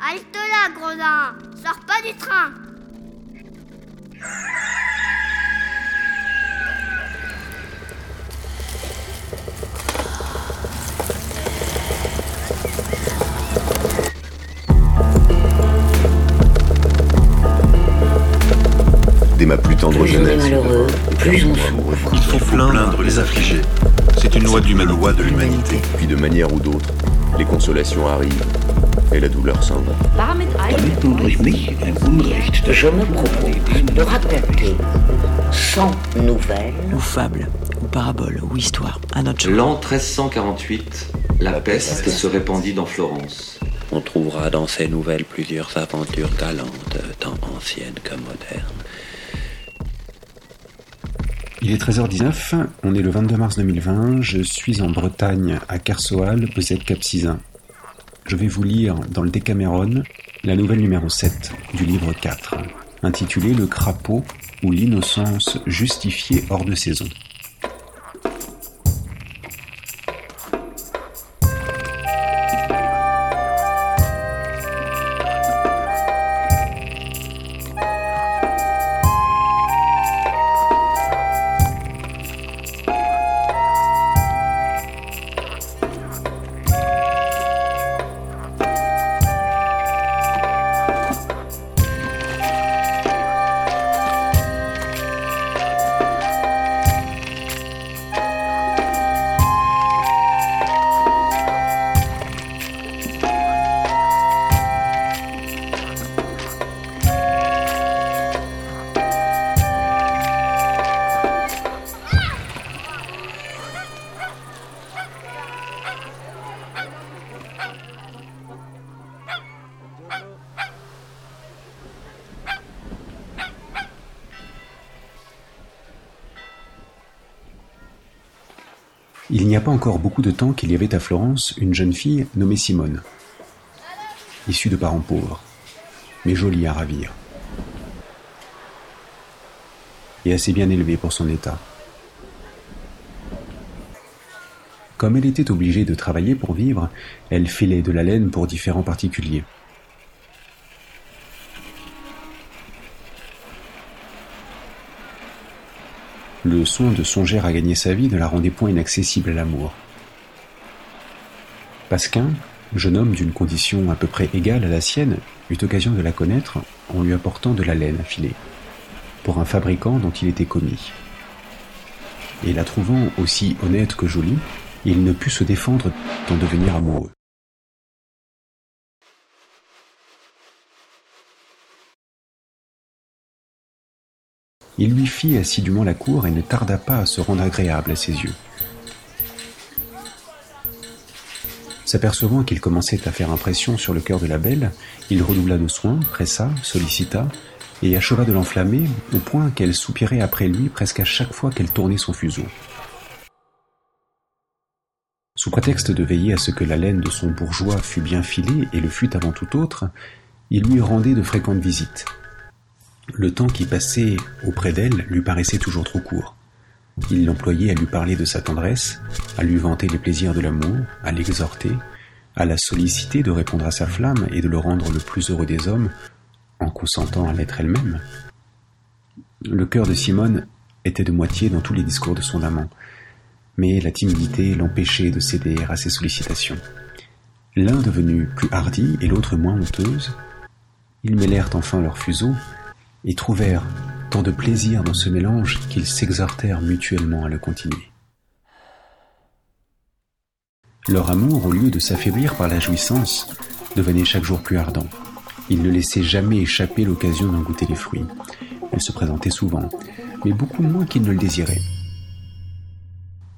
Halte là, gredin Sors pas du train Dès ma plus tendre Plus on est jeunesse, malheureux, plus on souffre. Il faut plaindre les affligés. C'est une loi loi de l'humanité. puis de manière ou d'autre, les consolations arrivent et la douleur s'en va. Damit nun durch mich ein Unrecht Je me propose de raconter 100 nouvelles ou fable, ou parabole, ou histoire, à notre L'an 1348, la peste se répandit dans Florence. On trouvera dans ces nouvelles plusieurs aventures galantes, tant anciennes que modernes. Il est 13h19, on est le 22 mars 2020, je suis en Bretagne, à Kersoal, vous êtes Capcisin. Je vais vous lire dans le Décameron la nouvelle numéro 7 du livre 4, intitulée Le crapaud ou l'innocence justifiée hors de saison. N'y a pas encore beaucoup de temps qu'il y avait à Florence une jeune fille nommée Simone, issue de parents pauvres, mais jolie à ravir, et assez bien élevée pour son état. Comme elle était obligée de travailler pour vivre, elle filait de la laine pour différents particuliers. Le soin de songer à gagner sa vie ne la rendait point inaccessible à l'amour. Pasquin, jeune homme d'une condition à peu près égale à la sienne, eut occasion de la connaître en lui apportant de la laine à filer, pour un fabricant dont il était commis. Et la trouvant aussi honnête que jolie, il ne put se défendre d'en devenir amoureux. Il lui fit assidûment la cour et ne tarda pas à se rendre agréable à ses yeux. S'apercevant qu'il commençait à faire impression sur le cœur de la belle, il redoubla de soins, pressa, sollicita, et acheva de l'enflammer au point qu'elle soupirait après lui presque à chaque fois qu'elle tournait son fuseau. Sous prétexte de veiller à ce que la laine de son bourgeois fût bien filée et le fût avant tout autre, il lui rendait de fréquentes visites. Le temps qui passait auprès d'elle lui paraissait toujours trop court. Il l'employait à lui parler de sa tendresse, à lui vanter les plaisirs de l'amour, à l'exhorter, à la solliciter de répondre à sa flamme et de le rendre le plus heureux des hommes, en consentant à l'être elle-même. Le cœur de Simone était de moitié dans tous les discours de son amant, mais la timidité l'empêchait de céder à ses sollicitations. L'un devenu plus hardi et l'autre moins honteuse, ils mêlèrent enfin leurs fuseaux et trouvèrent tant de plaisir dans ce mélange qu'ils s'exhortèrent mutuellement à le continuer. Leur amour, au lieu de s'affaiblir par la jouissance, devenait chaque jour plus ardent. Ils ne laissaient jamais échapper l'occasion d'en goûter les fruits. Elle se présentait souvent, mais beaucoup moins qu'ils ne le désiraient.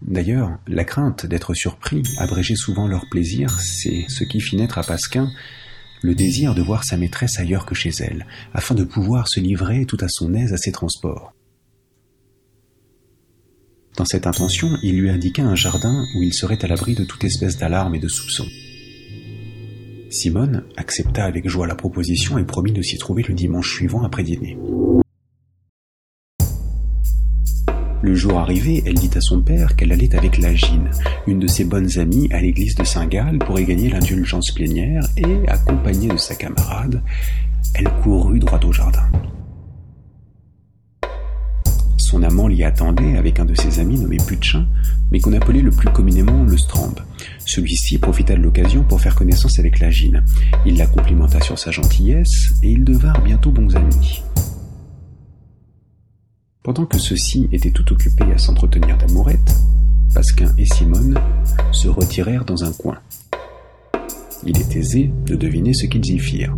D'ailleurs, la crainte d'être surpris abrégeait souvent leur plaisir, c'est ce qui fit naître à Pasquin le désir de voir sa maîtresse ailleurs que chez elle, afin de pouvoir se livrer tout à son aise à ses transports. Dans cette intention, il lui indiqua un jardin où il serait à l'abri de toute espèce d'alarme et de soupçon. Simone accepta avec joie la proposition et promit de s'y trouver le dimanche suivant après dîner. Le jour arrivé, elle dit à son père qu'elle allait avec Lagine, une de ses bonnes amies, à l'église de Saint-Gall pour y gagner l'indulgence plénière et, accompagnée de sa camarade, elle courut droit au jardin. Son amant l'y attendait avec un de ses amis nommé Putchin, mais qu'on appelait le plus communément le Strambe. Celui-ci profita de l'occasion pour faire connaissance avec Lagine. Il la complimenta sur sa gentillesse et ils devinrent bientôt bons amis. Pendant que ceux-ci étaient tout occupés à s'entretenir d'amourette, Pasquin et Simone se retirèrent dans un coin. Il est aisé de deviner ce qu'ils y firent.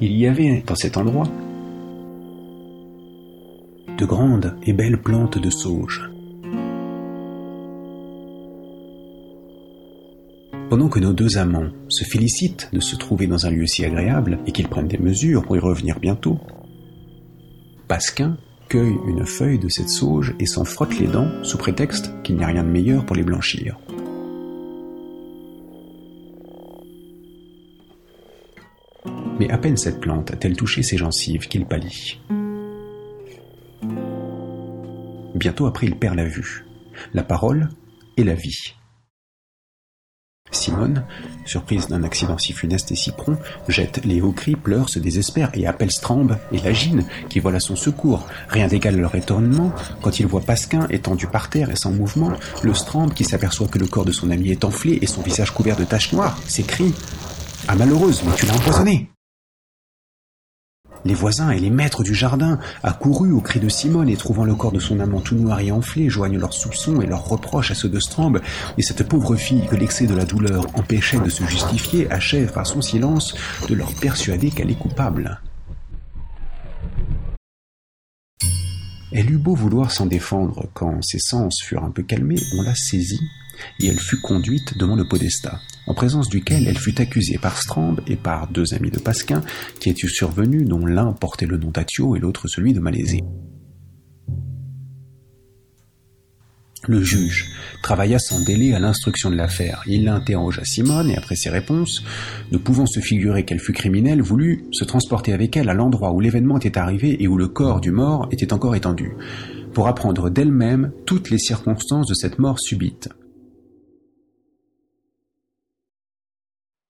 Il y avait dans cet endroit de grandes et belles plantes de sauge. Pendant que nos deux amants se félicitent de se trouver dans un lieu si agréable et qu'ils prennent des mesures pour y revenir bientôt, Pasquin cueille une feuille de cette sauge et s'en frotte les dents sous prétexte qu'il n'y a rien de meilleur pour les blanchir. Mais à peine cette plante a-t-elle touché ses gencives qu'il pâlit. Bientôt après, il perd la vue, la parole et la vie. Simone, surprise d'un accident si funeste et si prompt, jette les hauts cris, pleure, se désespère et appelle Strambe et Lagine, qui volent à son secours. Rien d'égal leur étonnement quand ils voient Pasquin étendu par terre et sans mouvement, le Strambe qui s'aperçoit que le corps de son ami est enflé et son visage couvert de taches noires, s'écrie Ah malheureuse, mais tu l'as empoisonné les voisins et les maîtres du jardin, accourus au cri de Simone et trouvant le corps de son amant tout noir et enflé, joignent leurs soupçons et leurs reproches à ceux de Strambe, et cette pauvre fille que l'excès de la douleur empêchait de se justifier achève par son silence de leur persuader qu'elle est coupable. Elle eut beau vouloir s'en défendre, quand ses sens furent un peu calmés, on la saisit, et elle fut conduite devant le podestat, en présence duquel elle fut accusée par Strambe et par deux amis de Pasquin qui étaient survenus, dont l'un portait le nom d'Atio et l'autre celui de Malaisie. Le juge travailla sans délai à l'instruction de l'affaire. Il l'interrogea Simone et après ses réponses, ne pouvant se figurer qu'elle fut criminelle, voulut se transporter avec elle à l'endroit où l'événement était arrivé et où le corps du mort était encore étendu, pour apprendre d'elle-même toutes les circonstances de cette mort subite.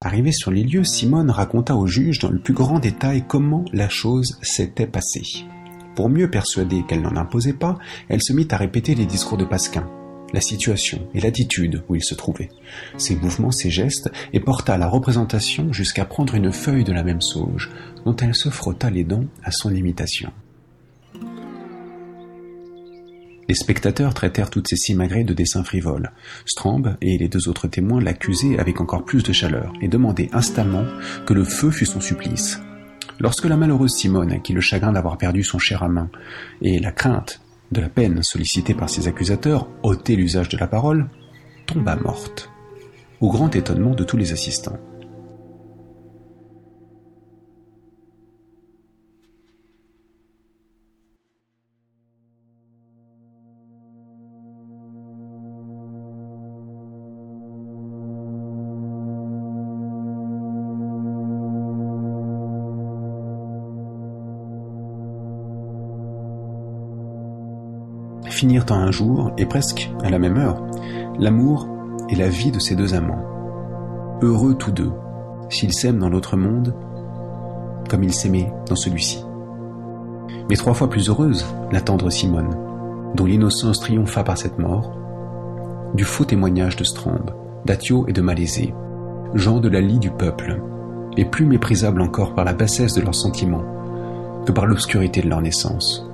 Arrivée sur les lieux, Simone raconta au juge dans le plus grand détail comment la chose s'était passée. Pour mieux persuader qu'elle n'en imposait pas, elle se mit à répéter les discours de Pasquin, la situation et l'attitude où il se trouvait, ses mouvements, ses gestes, et porta la représentation jusqu'à prendre une feuille de la même sauge, dont elle se frotta les dents à son imitation. Les spectateurs traitèrent toutes ces simagrées de dessins frivoles. Strambe et les deux autres témoins l'accusaient avec encore plus de chaleur et demandaient instamment que le feu fût son supplice. Lorsque la malheureuse Simone, qui le chagrin d'avoir perdu son cher amant et la crainte de la peine sollicitée par ses accusateurs ôtait l'usage de la parole, tomba morte, au grand étonnement de tous les assistants. Finirent en un jour, et presque à la même heure, l'amour et la vie de ces deux amants. Heureux tous deux, s'ils s'aiment dans l'autre monde, comme ils s'aimaient dans celui-ci. Mais trois fois plus heureuse, la tendre Simone, dont l'innocence triompha par cette mort, du faux témoignage de Strambe, d'Atio et de Malaisé, gens de la lie du peuple, et plus méprisables encore par la bassesse de leurs sentiments que par l'obscurité de leur naissance.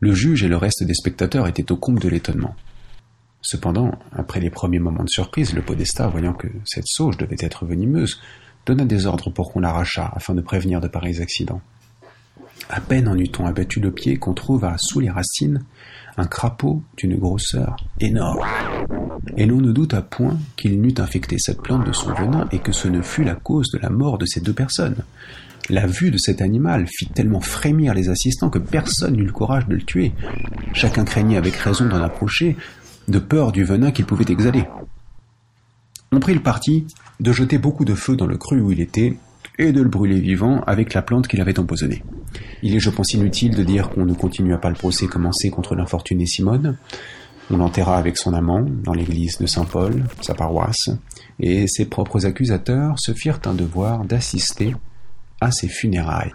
Le juge et le reste des spectateurs étaient au comble de l'étonnement. Cependant, après les premiers moments de surprise, le podestat, voyant que cette sauge devait être venimeuse, donna des ordres pour qu'on l'arrachât afin de prévenir de pareils accidents. À peine en eut-on abattu le pied qu'on trouva sous les racines un crapaud d'une grosseur énorme. Et l'on ne douta point qu'il n'eût infecté cette plante de son venin et que ce ne fût la cause de la mort de ces deux personnes. La vue de cet animal fit tellement frémir les assistants que personne n'eut le courage de le tuer. Chacun craignait avec raison d'en approcher, de peur du venin qu'il pouvait exhaler. On prit le parti de jeter beaucoup de feu dans le cru où il était et de le brûler vivant avec la plante qu'il avait empoisonnée. Il est, je pense, inutile de dire qu'on ne continua pas le procès commencé contre l'infortunée Simone. On l'enterra avec son amant dans l'église de Saint-Paul, sa paroisse, et ses propres accusateurs se firent un devoir d'assister à ses funérailles.